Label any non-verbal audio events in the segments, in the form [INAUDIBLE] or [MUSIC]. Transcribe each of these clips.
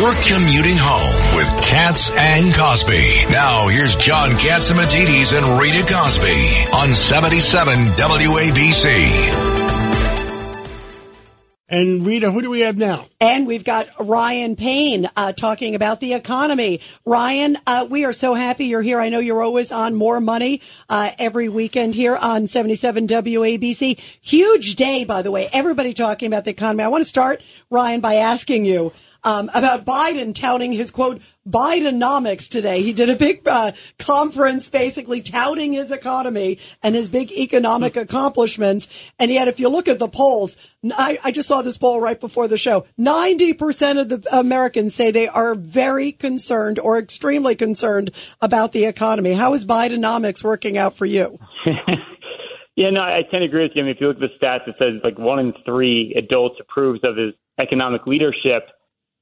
You're commuting home with Cats and Cosby. Now here's John Catsimatidis and Rita Cosby on 77 WABC. And Rita, who do we have now? And we've got Ryan Payne uh, talking about the economy. Ryan, uh, we are so happy you're here. I know you're always on More Money uh, every weekend here on 77 WABC. Huge day, by the way. Everybody talking about the economy. I want to start, Ryan, by asking you um, about Biden touting his quote Bidenomics today. He did a big uh, conference basically touting his economy and his big economic accomplishments. And yet, if you look at the polls, I, I just saw this poll right before the show. 90% of the Americans say they are very concerned or extremely concerned about the economy. How is Bidenomics working out for you? [LAUGHS] yeah, no, I tend to agree with you. I mean, if you look at the stats, it says like one in three adults approves of his economic leadership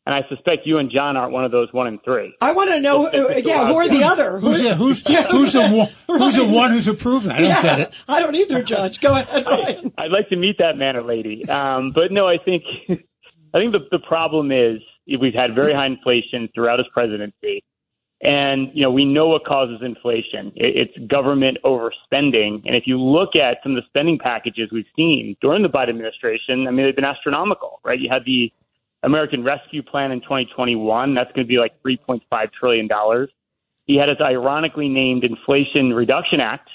and I suspect you and John aren't one of those one and three. I want to know, uh, yeah, who are the other? Who's, yeah, who's, who's the one, who's the one who's approving? I don't yeah, get it. I don't either, Judge. Go ahead, Ryan. [LAUGHS] I, would like to meet that man or lady. Um, but no, I think, [LAUGHS] I think the, the problem is we've had very high inflation throughout his presidency. And, you know, we know what causes inflation. It's government overspending. And if you look at some of the spending packages we've seen during the Biden administration, I mean, they've been astronomical, right? You had the American Rescue Plan in 2021. That's going to be like $3.5 trillion. He had his ironically named Inflation Reduction Act,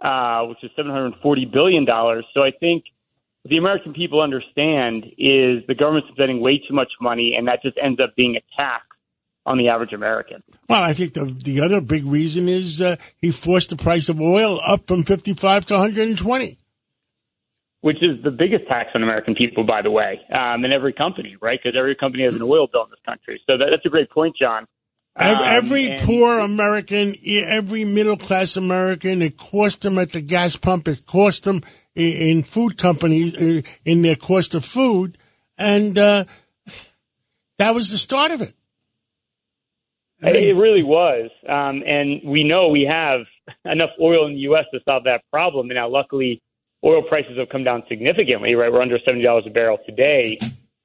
uh, which is $740 billion. So I think the American people understand is the government's spending way too much money, and that just ends up being a tax on the average American. Well, I think the the other big reason is uh, he forced the price of oil up from 55 to 120 which is the biggest tax on American people, by the way, um, and every company, right? Because every company has an oil bill in this country. So that, that's a great point, John. Um, every and, poor American, every middle class American, it cost them at the gas pump. It cost them in food companies, in their cost of food. And, uh, that was the start of it. It really was. Um, and we know we have [LAUGHS] enough oil in the U.S. to solve that problem. And now, luckily, oil prices have come down significantly, right? We're under $70 a barrel today.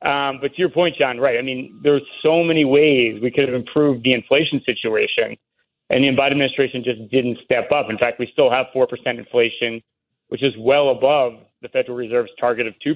Um, but to your point, John, right? I mean, there's so many ways we could have improved the inflation situation, and the Biden administration just didn't step up. In fact, we still have 4% inflation, which is well above the Federal Reserve's target of 2%.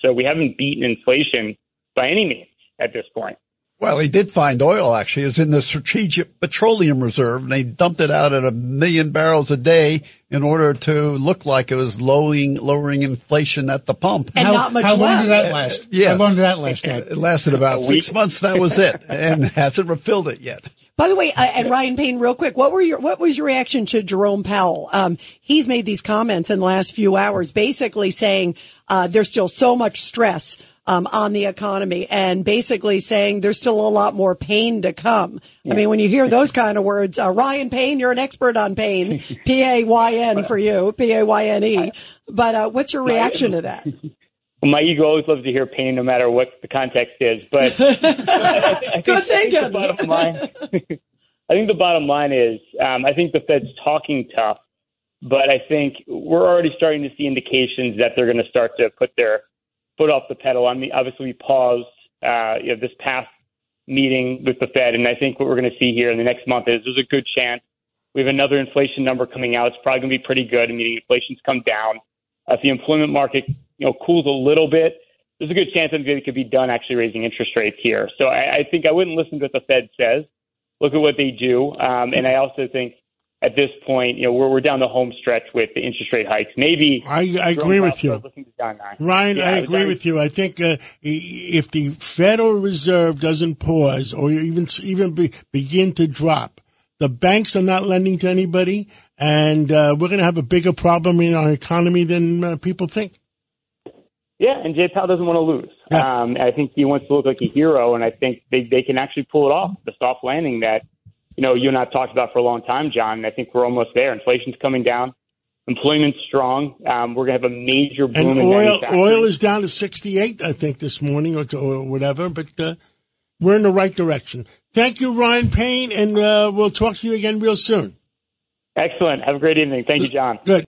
So we haven't beaten inflation by any means at this point. Well, he did find oil actually. It was in the Strategic Petroleum Reserve and they dumped it out at a million barrels a day in order to look like it was lowering, lowering inflation at the pump. And how, not much How left. long did that last? Yeah. How long did that last? It lasted about six months. That was it [LAUGHS] and hasn't refilled it yet. By the way, uh, and Ryan Payne, real quick, what were your what was your reaction to Jerome Powell? Um, he's made these comments in the last few hours, basically saying uh, there's still so much stress um, on the economy and basically saying there's still a lot more pain to come. Yeah. I mean, when you hear those kind of words, uh, Ryan Payne, you're an expert on pain, [LAUGHS] P A Y N for you, P A Y N E. But uh, what's your reaction to that? Well, [LAUGHS] my ego always loves to hear pain, no matter what the context is. But [LAUGHS] I, I, Good think, thinking. I think the bottom line, I think the bottom line is, um, I think the Fed's talking tough, but I think we're already starting to see indications that they're going to start to put their foot off the pedal. I mean, obviously we paused uh, you know, this past meeting with the Fed, and I think what we're going to see here in the next month is there's a good chance we have another inflation number coming out. It's probably going to be pretty good, meaning inflation's come down. If the employment market you know cools a little bit, there's a good chance that it could be done actually raising interest rates here. So I, I think I wouldn't listen to what the Fed says. Look at what they do, um, and I also think at this point, you know, we're, we're down the home stretch with the interest rate hikes. Maybe I, I agree with you, Ryan. Yeah, I agree with you. I think uh, if the Federal Reserve doesn't pause or even even be, begin to drop, the banks are not lending to anybody, and uh, we're going to have a bigger problem in our economy than uh, people think. Yeah, and Jay Powell doesn't want to lose. Yeah. Um, I think he wants to look like a hero, and I think they they can actually pull it off, the soft landing that you know, you and I have talked about for a long time, John. And I think we're almost there. Inflation's coming down. Employment's strong. Um, we're going to have a major boom. And oil, oil is down to 68, I think, this morning or, to, or whatever. But uh, we're in the right direction. Thank you, Ryan Payne, and uh, we'll talk to you again real soon. Excellent. Have a great evening. Thank you, John. Good.